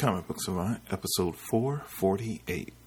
Comic Book Savant, episode 448.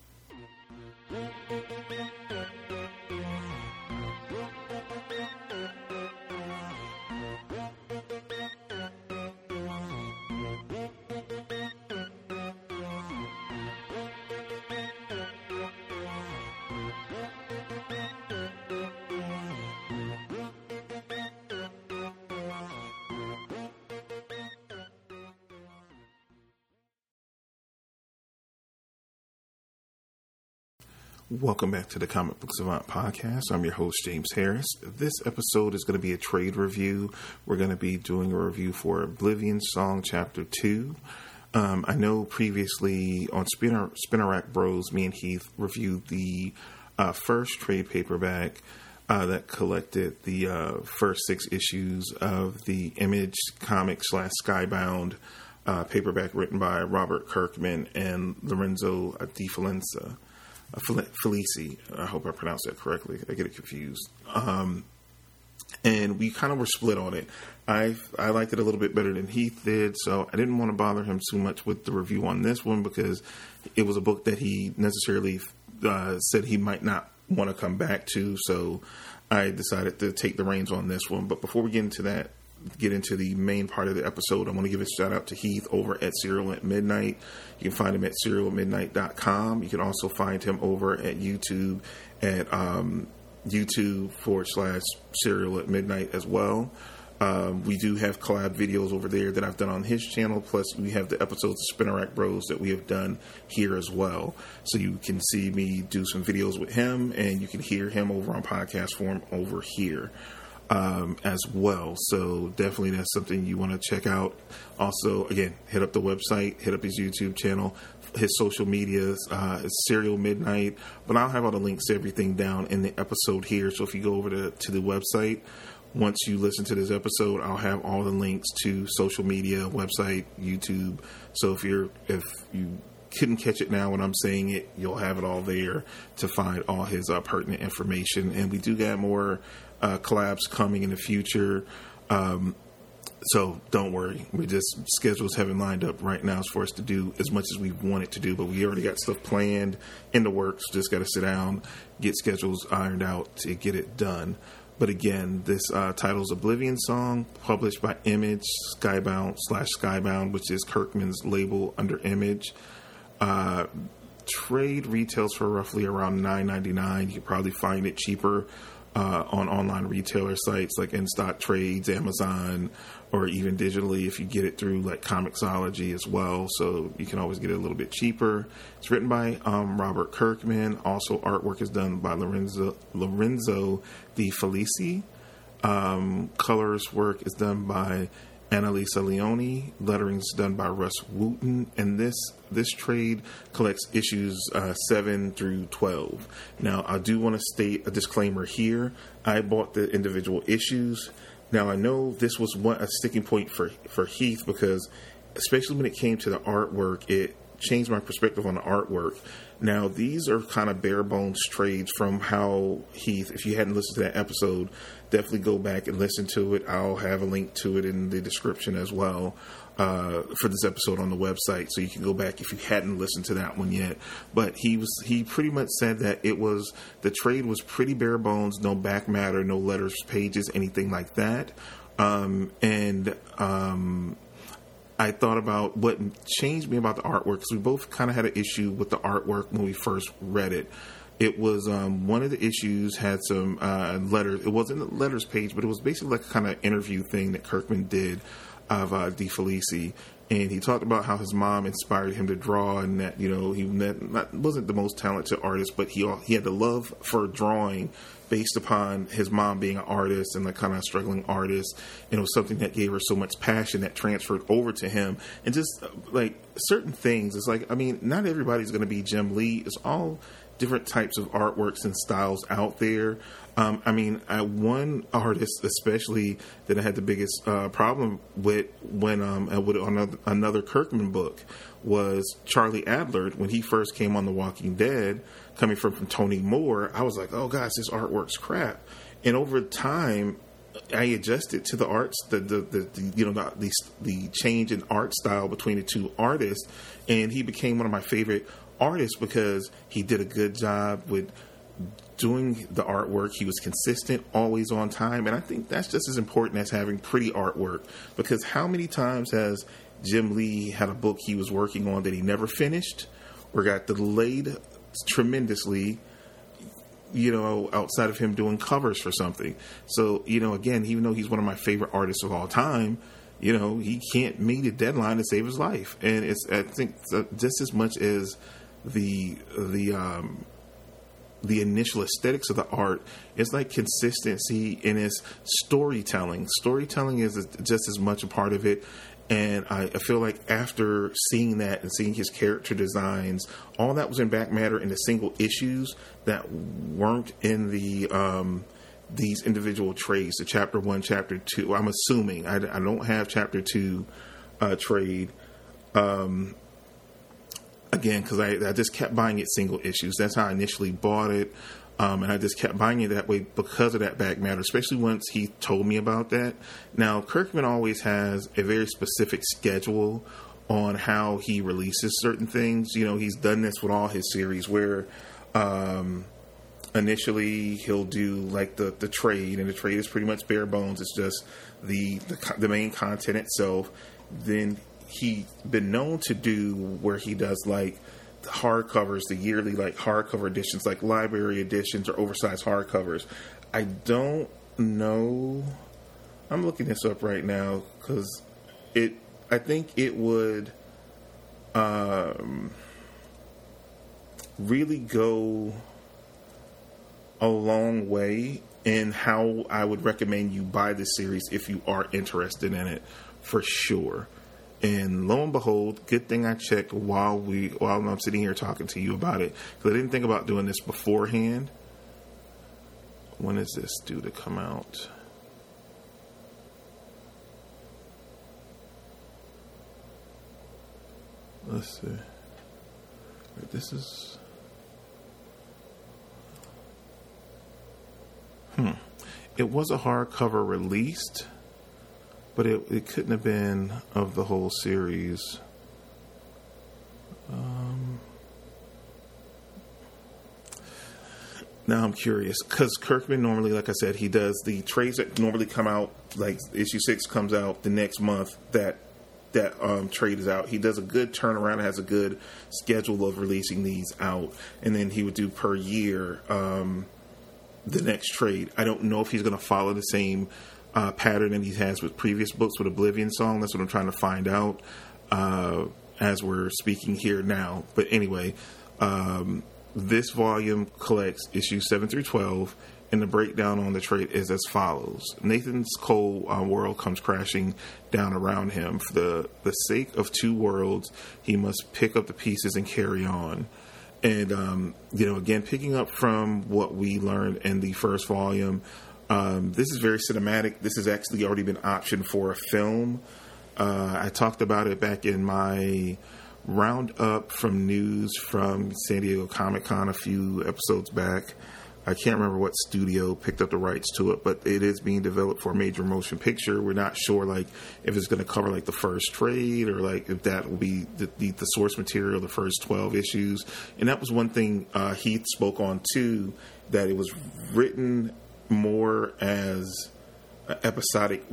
Welcome back to the Comic Book Savant podcast. I'm your host, James Harris. This episode is going to be a trade review. We're going to be doing a review for Oblivion Song Chapter 2. Um, I know previously on Spinner, Rack Bros, me and Heath reviewed the uh, first trade paperback uh, that collected the uh, first six issues of the Image comic slash Skybound uh, paperback written by Robert Kirkman and Lorenzo De. Felici. I hope I pronounced that correctly. I get it confused. Um, and we kind of were split on it. I I liked it a little bit better than Heath did, so I didn't want to bother him too much with the review on this one because it was a book that he necessarily uh, said he might not want to come back to. So I decided to take the reins on this one. But before we get into that, get into the main part of the episode, I want to give a shout out to Heath over at Cereal at Midnight. You can find him at cerealmidnight.com. You can also find him over at YouTube at um, YouTube forward slash Cereal at Midnight as well. Um, we do have collab videos over there that I've done on his channel. Plus, we have the episodes of Spinner Rack Bros that we have done here as well. So you can see me do some videos with him, and you can hear him over on podcast form over here um, as well. So definitely that's something you want to check out. Also, again, hit up the website, hit up his YouTube channel, his social medias, uh, Cereal Midnight. But I'll have all the links to everything down in the episode here. So if you go over to, to the website, once you listen to this episode, I'll have all the links to social media, website, YouTube. So if you're if you couldn't catch it now when I'm saying it, you'll have it all there to find all his uh, pertinent information. And we do got more uh, collabs coming in the future. Um, so don't worry. We just schedules haven't lined up right now for us to do as much as we wanted to do, but we already got stuff planned in the works. Just got to sit down, get schedules ironed out to get it done. But again, this uh, title's Oblivion Song, published by Image Skybound slash Skybound, which is Kirkman's label under Image. Uh, trade retails for roughly around nine ninety nine. You can probably find it cheaper uh, on online retailer sites like In Stock Trades, Amazon, or even digitally if you get it through like Comixology as well. So you can always get it a little bit cheaper. It's written by um, Robert Kirkman. Also, artwork is done by Lorenzo Lorenzo De Felici. Um, colors work is done by Annalisa Leone. Lettering is done by Rus Wooton, and this this trade collects issues uh, seven through twelve. Now, I do want to state a disclaimer here. I bought the individual issues. Now, I know this was one a sticking point for for Heath because, especially when it came to the artwork, it changed my perspective on the artwork. Now, these are kind of bare bones trades from how Heath, if you hadn't listened to that episode, definitely go back and listen to it. I'll have a link to it in the description as well uh, for this episode on the website, so you can go back if you hadn't listened to that one yet. But he was he pretty much said that it was the trade was pretty bare bones, no back matter, no letters, pages, anything like that. Um, and um, I thought about what changed me about the artwork because we both kind of had an issue with the artwork when we first read it. It was um, one of the issues had some uh, letters. It wasn't a letters page, but it was basically like a kind of interview thing that Kirkman did of uh, De Felici, and he talked about how his mom inspired him to draw, and that you know he not, wasn't the most talented artist, but he he had the love for drawing based upon his mom being an artist and like kind of a struggling artist, and it was something that gave her so much passion that transferred over to him, and just like certain things. It's like I mean, not everybody's going to be Jim Lee. It's all different types of artworks and styles out there. Um, I mean, I, one artist especially that I had the biggest uh, problem with when um, with another, another Kirkman book was Charlie Adlard when he first came on The Walking Dead, coming from, from Tony Moore. I was like, oh gosh, this artwork's crap. And over time, I adjusted to the arts, the the, the, the you know the, the change in art style between the two artists, and he became one of my favorite artists because he did a good job with doing the artwork. He was consistent, always on time, and I think that's just as important as having pretty artwork. Because how many times has Jim Lee had a book he was working on that he never finished or got delayed tremendously? You know, outside of him doing covers for something. So, you know, again, even though he's one of my favorite artists of all time, you know, he can't meet a deadline to save his life. And it's, I think, just as much as the the um, the initial aesthetics of the art is like consistency in its storytelling. Storytelling is just as much a part of it. And I, I, feel like after seeing that and seeing his character designs, all that was in back matter in the single issues that weren't in the um, these individual trades. The chapter one, chapter two. I'm assuming I, I don't have chapter two uh, trade. Um, again because I, I just kept buying it single issues. That's how I initially bought it. Um, and I just kept buying it that way because of that back matter, especially once he told me about that. Now, Kirkman always has a very specific schedule on how he releases certain things. You know, he's done this with all his series where um, initially he'll do like the, the trade, and the trade is pretty much bare bones. It's just the, the, the main content itself. Then he been known to do where he does like hardcovers, the yearly like hardcover editions, like library editions or oversized hardcovers. I don't know. I'm looking this up right now because it. I think it would um, really go a long way in how I would recommend you buy this series if you are interested in it for sure. And lo and behold, good thing I checked while we while I'm sitting here talking to you about it because I didn't think about doing this beforehand. When is this due to come out? Let's see. This is. Hmm. It was a hardcover released but it, it couldn't have been of the whole series. Um, now I'm curious because Kirkman normally, like I said, he does the trades that normally come out. Like issue six comes out the next month. That that um, trade is out. He does a good turnaround. Has a good schedule of releasing these out, and then he would do per year um, the next trade. I don't know if he's going to follow the same uh, pattern that he has with previous books with Oblivion Song. That's what I'm trying to find out uh, as we're speaking here now. But anyway, um, this volume collects issues 7 through 12, and the breakdown on the trade is as follows Nathan's cold uh, world comes crashing down around him. For the, the sake of two worlds, he must pick up the pieces and carry on. And, um, you know, again, picking up from what we learned in the first volume, um, this is very cinematic. This has actually already been optioned for a film. Uh, I talked about it back in my roundup from news from San Diego Comic Con a few episodes back. I can't remember what studio picked up the rights to it, but it is being developed for a major motion picture. We're not sure, like, if it's going to cover like the first trade or like if that will be the, the, the source material, the first twelve issues. And that was one thing uh, Heath spoke on too, that it was written more as an episodic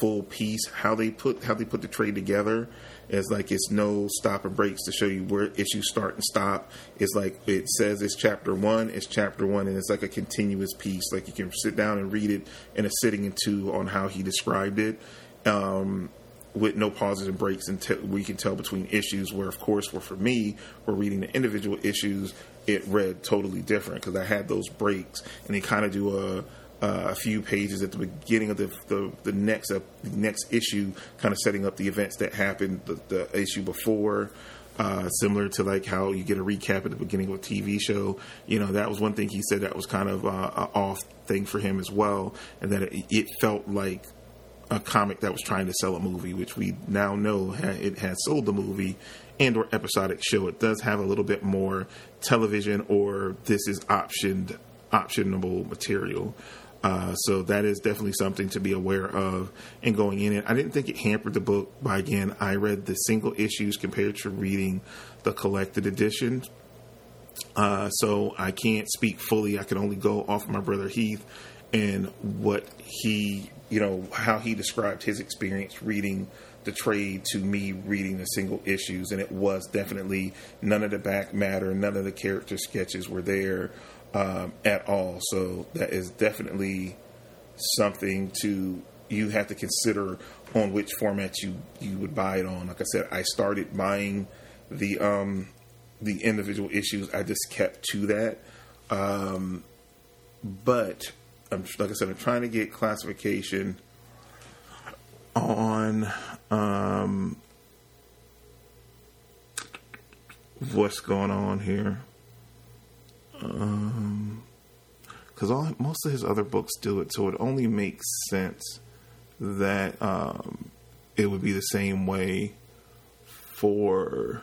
full piece. How they put how they put the trade together is like it's no stop and breaks to show you where issues start and stop. It's like it says it's chapter one, it's chapter one, and it's like a continuous piece. Like you can sit down and read it in a sitting and two on how he described it. Um, with no pauses and breaks until we can tell between issues where of course for, for me we're reading the individual issues it read totally different because I had those breaks, and they kind of do a a few pages at the beginning of the the, the next uh, the next issue, kind of setting up the events that happened the, the issue before. Uh, similar to like how you get a recap at the beginning of a TV show, you know that was one thing he said that was kind of uh, a off thing for him as well, and that it, it felt like a comic that was trying to sell a movie, which we now know it has sold the movie and or episodic show. It does have a little bit more television or this is optioned optionable material. Uh, so that is definitely something to be aware of and going in it. I didn't think it hampered the book, but again, I read the single issues compared to reading the collected edition. Uh, so I can't speak fully. I can only go off my brother Heath and what he, you know, how he described his experience reading the trade to me reading the single issues. And it was definitely none of the back matter, none of the character sketches were there um, at all. So that is definitely something to you have to consider on which format you you would buy it on. Like I said, I started buying the um, the individual issues. I just kept to that, um, but I'm, like I said, I'm trying to get classification on um, what's going on here. Um, because all most of his other books do it, so it only makes sense that um, it would be the same way for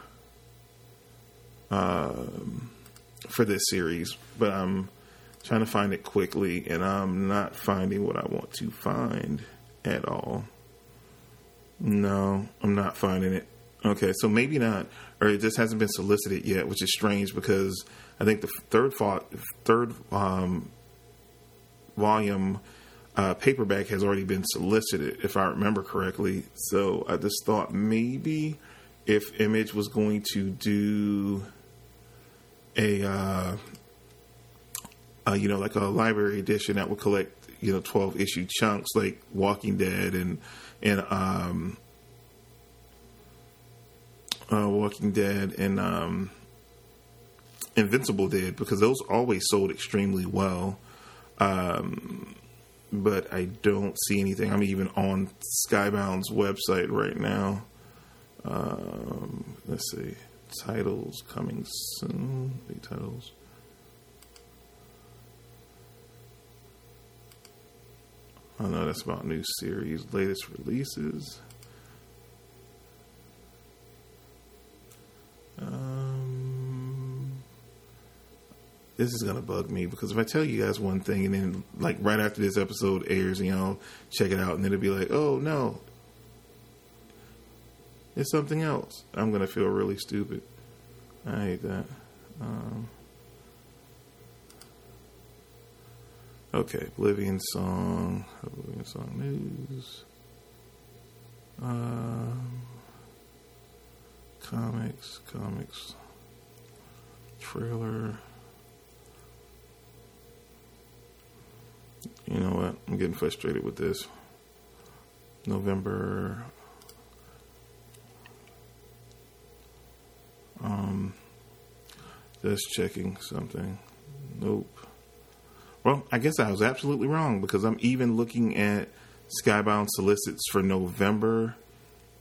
um, for this series. But I'm trying to find it quickly, and I'm not finding what I want to find at all. No, I'm not finding it. Okay, so maybe not, or it just hasn't been solicited yet, which is strange because I think the third third um, volume uh, paperback has already been solicited, if I remember correctly. So I just thought maybe if Image was going to do a, uh, uh, you know, like a library edition that would collect, you know, twelve issue chunks like Walking Dead and and um, uh, Walking Dead and um, Invincible did because those always sold extremely well. Um, but I don't see anything. I'm even on Skybound's website right now. Um, let's see. Titles coming soon. Big titles. I know that's about new series, latest releases. Um, this is gonna bug me because if I tell you guys one thing and then like right after this episode airs, you know, check it out, and then it'll be like, oh no, it's something else. I'm gonna feel really stupid. I hate that. Um, Okay, Oblivion Song, Oblivion Song News, um, comics, comics, trailer. You know what? I'm getting frustrated with this. November. Um, just checking something. Nope. Well, I guess I was absolutely wrong because I'm even looking at Skybound solicits for November,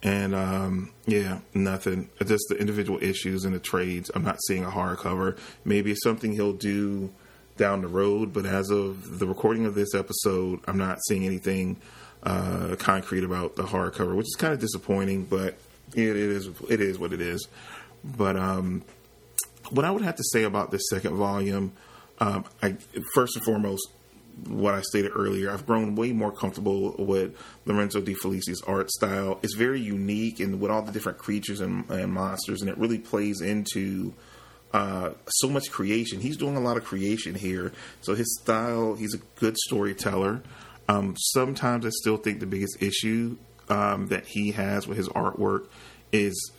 and um, yeah, nothing. Just the individual issues and the trades. I'm not seeing a hardcover. Maybe it's something he'll do down the road, but as of the recording of this episode, I'm not seeing anything uh, concrete about the hardcover, which is kind of disappointing. But it is it is what it is. But um, what I would have to say about this second volume um, I, first and foremost, what I stated earlier, I've grown way more comfortable with Lorenzo De Felici's art style. It's very unique and with all the different creatures and, and monsters, and it really plays into uh, so much creation. He's doing a lot of creation here. So his style, he's a good storyteller. Um, sometimes I still think the biggest issue um, that he has with his artwork is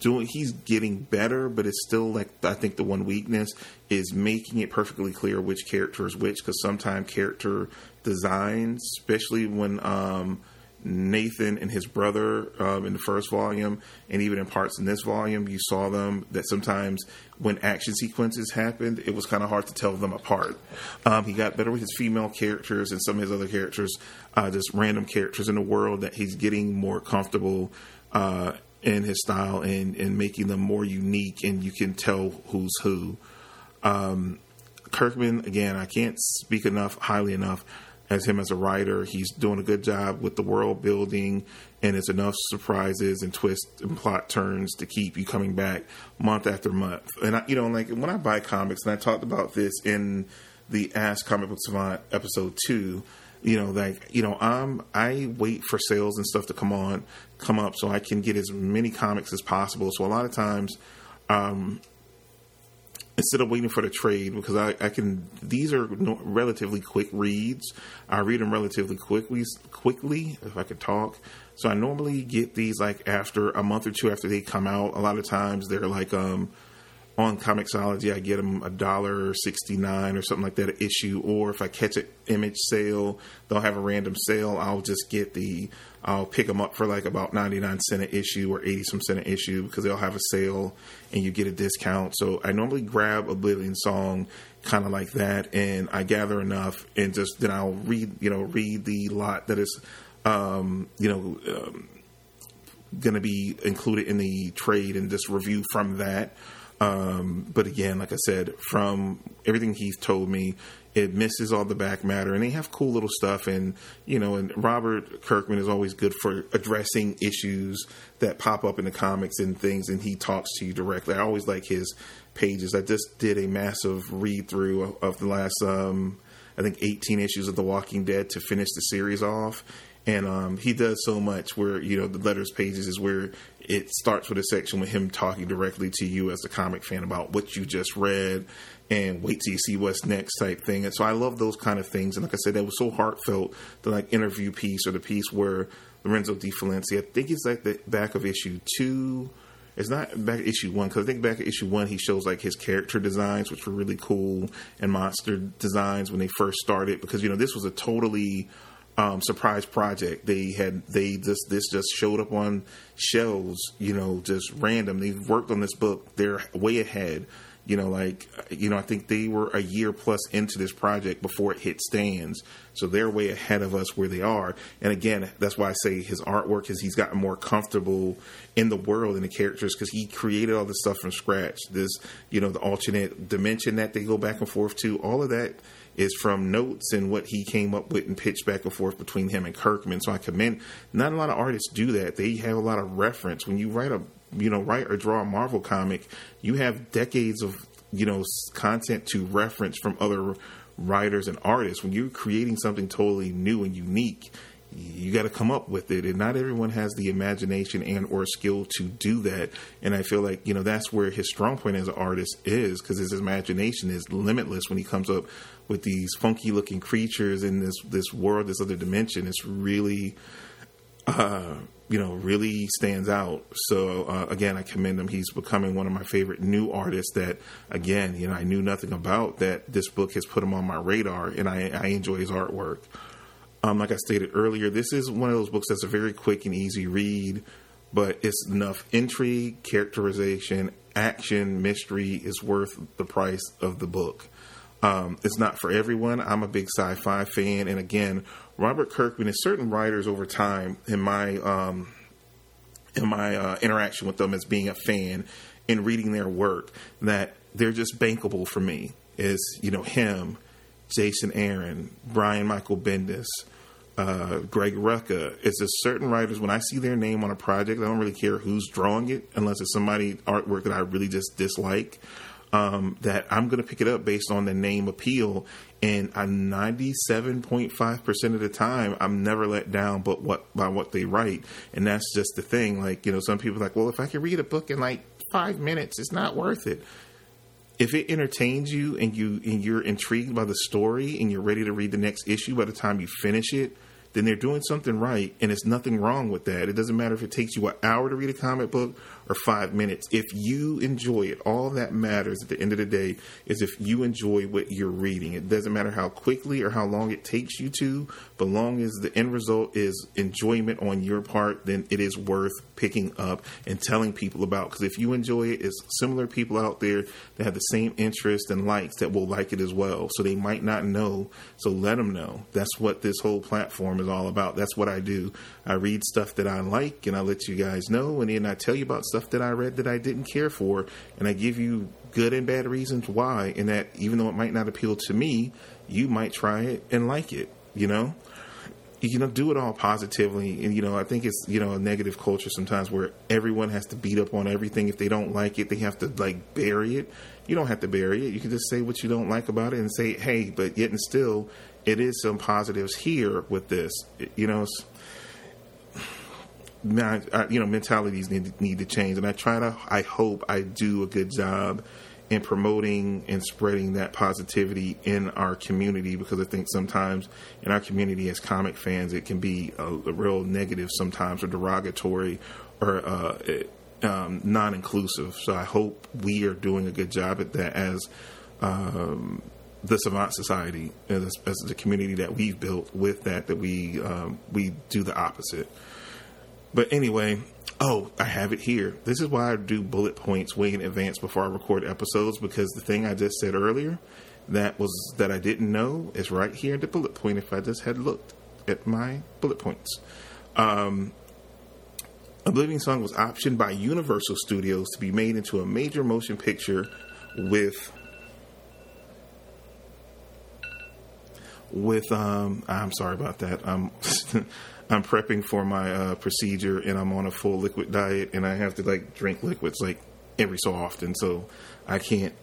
doing he's getting better, but it's still like I think the one weakness is making it perfectly clear which character is which because sometimes character designs, especially when um, Nathan and his brother um, in the first volume, and even in parts in this volume, you saw them that sometimes when action sequences happened, it was kind of hard to tell them apart. Um, he got better with his female characters and some of his other characters, uh, just random characters in the world that he's getting more comfortable uh, in his style and, and making them more unique and you can tell who's who. Um, Kirkman, again, I can't speak enough, highly enough as him as a writer. He's doing a good job with the world building and it's enough surprises and twists and plot turns to keep you coming back month after month. And I, you know, like when I buy comics, and I talked about this in the Ask Comic Book Savant episode two, you know, like you know, I'm I wait for sales and stuff to come on, come up, so I can get as many comics as possible. So a lot of times, um, instead of waiting for the trade, because I, I can, these are no, relatively quick reads. I read them relatively quickly, quickly if I could talk. So I normally get these like after a month or two after they come out. A lot of times they're like um on Comixology, I get them a dollar sixty nine or something like that an issue. Or if I catch an image sale, they'll have a random sale. I'll just get the I'll pick them up for like about ninety nine cent an issue or eighty some cent an issue because they'll have a sale and you get a discount. So I normally grab a Oblivion Song kind of like that, and I gather enough, and just then I'll read you know read the lot that is um, you know. Um, going to be included in the trade and just review from that. Um, but again, like I said, from everything he's told me, it misses all the back matter, and they have cool little stuff. And you know, and Robert Kirkman is always good for addressing issues that pop up in the comics and things, and he talks to you directly. I always like his pages. I just did a massive read through of, the last, um, I think, 18 issues of The Walking Dead to finish the series off, and um, he does so much where you know the letters pages is where it starts with a section with him talking directly to you as a comic fan about what you just read and wait till you see what's next type thing and so i love those kind of things and like i said that was so heartfelt the like interview piece or the piece where lorenzo de Felici, i think it's like the back of issue two it's not back issue one because I think back at issue one he shows like his character designs, which were really cool, and monster designs when they first started. Because you know this was a totally um, surprise project. They had they just this just showed up on shelves, you know, just random. They've worked on this book. They're way ahead. You know, like you know, I think they were a year plus into this project before it hit stands. So they're way ahead of us where they are. And again, that's why I say his artwork is he's gotten more comfortable in the world and the characters because he created all this stuff from scratch. This, you know, the alternate dimension that they go back and forth to, all of that is from notes and what he came up with and pitched back and forth between him and Kirkman. So I commend. Not a lot of artists do that. They have a lot of reference when you write a you know write or draw a Marvel comic. You have decades of you know content to reference from other writers and artists. When you're creating something totally new and unique, you got to come up with it. And not everyone has the imagination and or skill to do that. And i feel like you know that's where his strong point as an artist is because his imagination is limitless when he comes up with these funky looking creatures in this this world this other dimension. It's really uh you know really stands out. So uh, again i commend him. He's becoming one of my favorite new artists that again you know i knew nothing about that this book has put him on my radar and i, I enjoy his artwork um, like I stated earlier, this is one of those books that's a very quick and easy read, but it's enough intrigue, characterization, action, mystery is worth the price of the book. Um, it's not for everyone. I'm a big sci-fi fan, and again, Robert Kirkman and certain writers over time in my um, in my uh, interaction with them as being a fan in reading their work that they're just bankable for me. Is you know him, Jason Aaron, Brian Michael Bendis, uh, Greg Rucka. It's just certain writers. When I see their name on a project, I don't really care who's drawing it, unless it's somebody artwork that I really just dislike. Um, that I'm going to pick it up based on the name appeal, and I'm 97.5 percent of the time I'm never let down, but what by what they write, and that's just the thing. Like you know, some people like, well, if I can read a book in like five minutes, it's not worth it if it entertains you and you and you're intrigued by the story and you're ready to read the next issue by the time you finish it, then they're doing something right and it's nothing wrong with that. It doesn't matter if it takes you an hour to read a comic book or five minutes. If you enjoy it, all that matters at the end of the day is if you enjoy what you're reading. It doesn't matter how quickly or how long it takes you to, but long as the end result is enjoyment on your part, then it is worth picking up and telling people about. Because if you enjoy it, it's similar people out there that have the same interest and likes that will like it as well. So they might not know. So let them know. That's what this whole platform is all about. That's what I do. I read stuff that I like and I let you guys know, and then I tell you about stuff stuff that I read that I didn't care for, and I give you good and bad reasons why, and that even though it might not appeal to me, you might try it and like it, you know? you know, do it all positively. And, you know, I think it's, you know, a negative culture sometimes where everyone has to beat up on everything. If they don't like it, they have to, like, bury it. You don't have to bury it. You can just say what you don't like about it and say, hey, but yet and still, it is some positives here with this. You know, you know, mentalities need, need to change. And I try to, I hope I do a good job in promoting and spreading that positivity in our community because I think sometimes in our community as comic fans it can be a, a real negative sometimes or derogatory or uh, um, non-inclusive. So I hope we are doing a good job at that as um, the Savant Society as, as, the community that we've built with that that we um, we do the opposite. But anyway, Oh, I have it here. This is why I do bullet points way in advance before I record episodes because the thing I just said earlier that was that I didn't know is right here in the bullet point if I just had looked at my bullet points. Um, Oblivion Song was optioned by Universal Studios to be made into a major motion picture with with um I'm sorry about that. Um I'm prepping for my uh, procedure and I'm on a full liquid diet and I have to like drink liquids like every so often, so I can't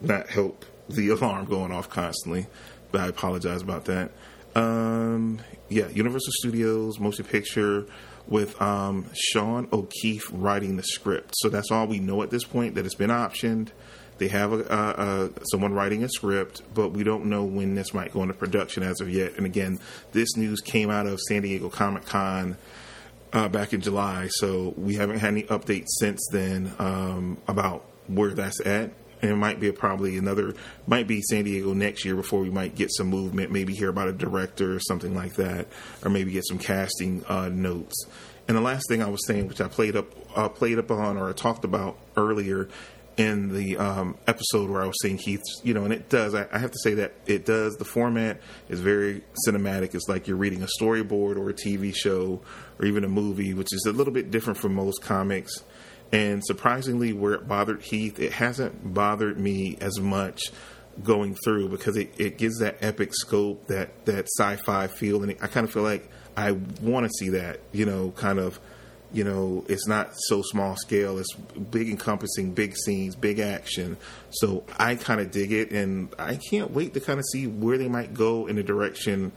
not help the alarm going off constantly. But I apologize about that. Um, yeah, Universal Studios motion picture with um, Sean O'Keefe writing the script. So that's all we know at this point. That it's been optioned. They have a, a, a, someone writing a script, but we don't know when this might go into production as of yet. And again, this news came out of San Diego Comic Con uh, back in July, so we haven't had any updates since then um, about where that's at. And it might be probably another, might be San Diego next year before we might get some movement. Maybe hear about a director or something like that, or maybe get some casting uh, notes. And the last thing I was saying, which I played up, uh, played up on, or I talked about earlier, in the um, episode where I was saying Heath, you know, and it does. I, I, have to say that it does. The format is very cinematic. It's like you're reading a storyboard or a TV show or even a movie, which is a little bit different from most comics. And surprisingly, where it bothered Heath, it hasn't bothered me as much going through because it, it gives that epic scope, that that sci-fi feel, and I kind of feel like I want to see that, you know, kind of you know, it's not so small scale. It's big, encompassing, big scenes, big action. So I kind of dig it, and I can't wait to kind of see where they might go in the direction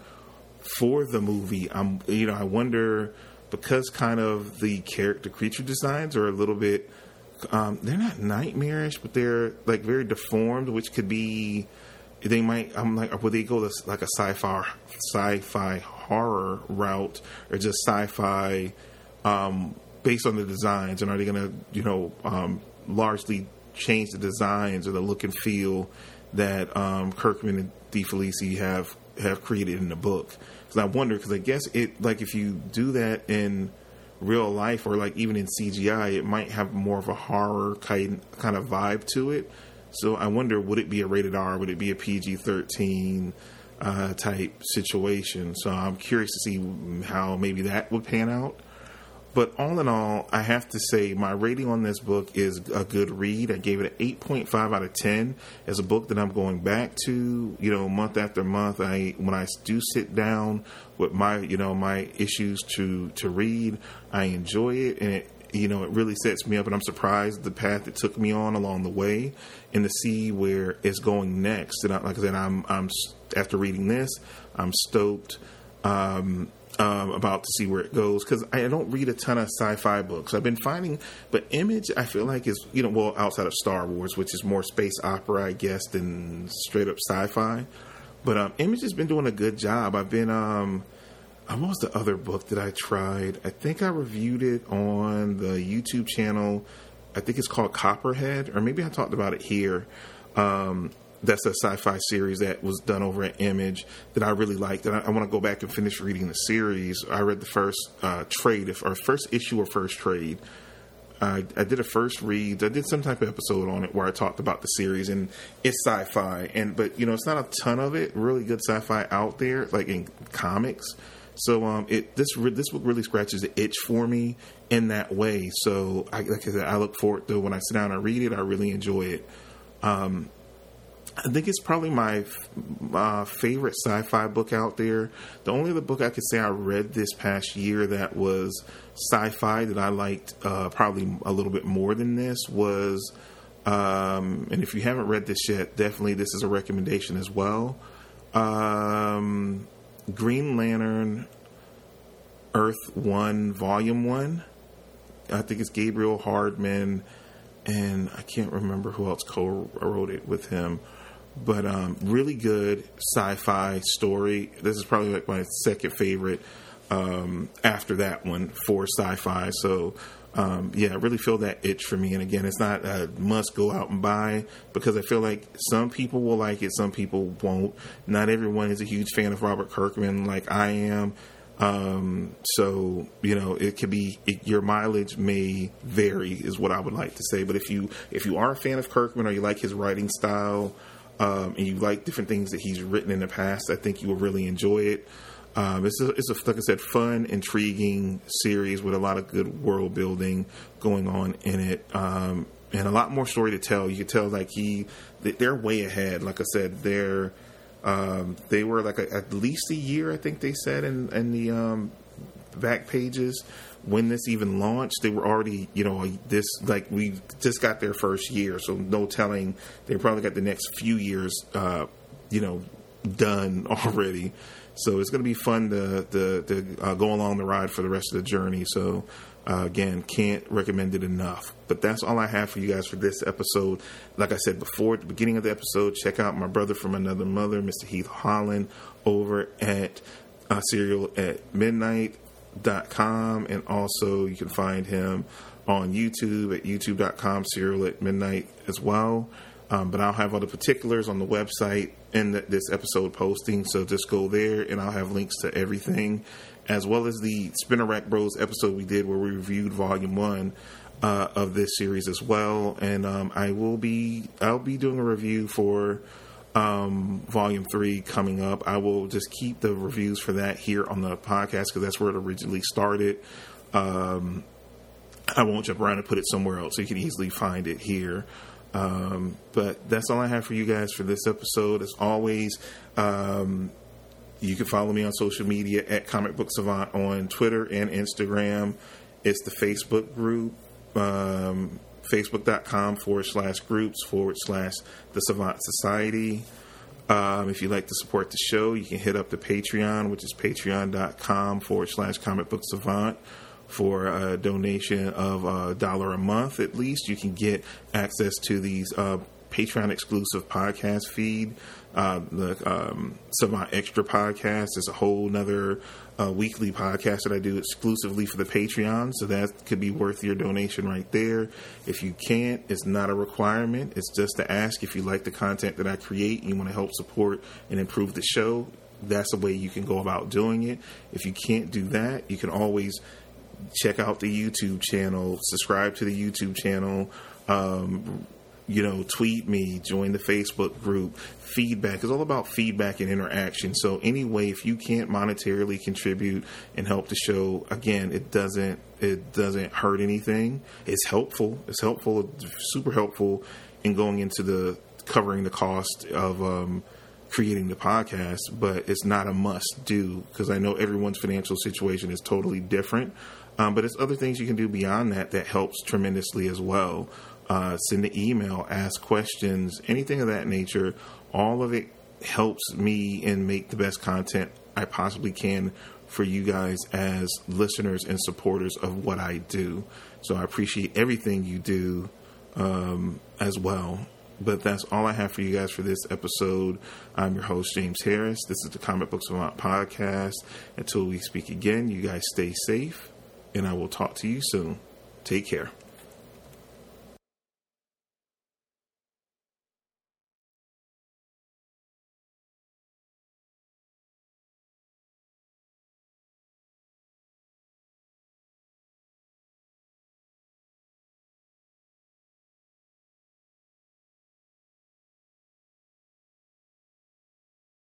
for the movie. I'm, you know, I wonder because kind of the character creature designs are a little bit. Um, they're not nightmarish, but they're like very deformed, which could be. They might. I'm like, would they go to like a sci-fi, sci-fi horror route, or just sci-fi? Um, based on the designs, and are they going to, you know, um, largely change the designs or the look and feel that um, Kirkman and DeFelici have have created in the book? Because I wonder, because I guess it like if you do that in real life or like even in CGI, it might have more of a horror kind kind of vibe to it. So I wonder, would it be a rated R? Would it be a PG thirteen? Uh, type situation. So I'm curious to see how maybe that would pan out. But all in all, I have to say my rating on this book is a good read. I gave it an 8.5 out of 10 as a book that I'm going back to, you know, month after month. I when I do sit down with my, you know, my issues to to read, I enjoy it and it you know, it really sets me up, and I'm surprised the path it took me on along the way, and to see where it's going next. And I, like I said, I'm, I'm after reading this, I'm stoked. Um, um, about to see where it goes because I don't read a ton of sci-fi books. I've been finding, but Image I feel like is you know well outside of Star Wars, which is more space opera, I guess, than straight up sci-fi. But um, Image has been doing a good job. I've been um, what was the other book that I tried? I think I reviewed it on the YouTube channel. I think it's called Copperhead, or maybe I talked about it here. Um, that's a sci-fi series that was done over at Image that I really liked, and I, I want to go back and finish reading the series. I read the first uh, trade, or first issue or first trade. I, I did a first read. I did some type of episode on it where I talked about the series, and it's sci-fi, and but you know it's not a ton of it. Really good sci-fi out there, like in comics. So um, it this this book really scratches the itch for me in that way. So I, like I said, I look forward to when I sit down and read it. I really enjoy it. Um, I think it's probably my uh, favorite sci-fi book out there. The only other book I could say I read this past year that was sci-fi that I liked uh, probably a little bit more than this was, um, and if you haven't read this yet, definitely this is a recommendation as well. Um, Green Lantern, Earth One, Volume One. I think it's Gabriel Hardman, and I can't remember who else co-wrote it with him but um, really good sci-fi story. This is probably like my second favorite um, after that one for sci-fi. So um, yeah, I really feel that itch for me. And again, it's not a must go out and buy because I feel like some people will like it, some people won't. Not everyone is a huge fan of Robert Kirkman like I am. Um, so you know, it could be it, your mileage may vary, is what I would like to say. But if you if you are a fan of Kirkman or you like his writing style, um, and you like different things that he's written in the past, I think you will really enjoy it. Um, it's a, it's a, like I said, fun, intriguing series with a lot of good world building going on in it, um, and a lot more story to tell. You can tell like he, they're way ahead. Like I said, they're um, they were like a, at least a year, I think they said in in the um, back pages when this even launched, they were already, you know, this like we just got their first year, so no telling they probably got the next few years, uh, you know, done already. So it's going to be fun to to, to uh, go along the ride for the rest of the journey. So uh, again, can't recommend it enough. But that's all I have for you guys for this episode. Like I said before at the beginning of the episode, check out my brother from another mother, Mr. Heath Holland, over at uh, Cereal at Midnight com, and also you can find him on YouTube at youtube.com, cereal at midnight as well. Um, but I'll have all the particulars on the website in the, this episode posting, so just go there and I'll have links to everything, as well as the Spinner Rack Bros episode we did where we reviewed Volume One uh, of this series as well. And um, I will be I'll be doing a review for um, volume three coming up. I will just keep the reviews for that here on the podcast because that's where it originally started. Um, I won't jump around and put it somewhere else. So you can easily find it here. Um, but that's all I have for you guys for this episode. As always, um, you can follow me on social media at Comic Book Savant on Twitter and Instagram. It's the Facebook group. Um, facebook.com forward slash groups forward slash the Savant Society. Um, if you'd like to support the show, you can hit up the Patreon, which is patreon.com forward slash comic book savant. For a donation of a dollar a month at least, you can get access to these uh, Patreon exclusive podcast feed. Uh, the um, Savant Extra podcast is a whole nother uh, weekly podcast that I do exclusively for the Patreon. So that could be worth your donation right there. If you can't, it's not a requirement. It's just to ask if you like the content that I create and you want to help support and improve the show. That's a way you can go about doing it. If you can't do that, you can always check out the YouTube channel, subscribe to the YouTube channel. Um, you know, tweet me, join the Facebook group. Feedback is all about feedback and interaction. So anyway, if you can't monetarily contribute and help the show, again, it doesn't it doesn't hurt anything. It's helpful. It's helpful, super helpful in going into the covering the cost of um, creating the podcast, but it's not a must do because I know everyone's financial situation is totally different. Um, but it's other things you can do beyond that that helps tremendously as well uh, send an email, ask questions, anything of that nature. All of it helps me and make the best content I possibly can for you guys as listeners and supporters of what I do. So I appreciate everything you do um, as well. But that's all I have for you guys for this episode. I'm your host, James Harris. This is the Comic Books Savant podcast. Until we speak again, you guys stay safe, and I will talk to you soon. Take care.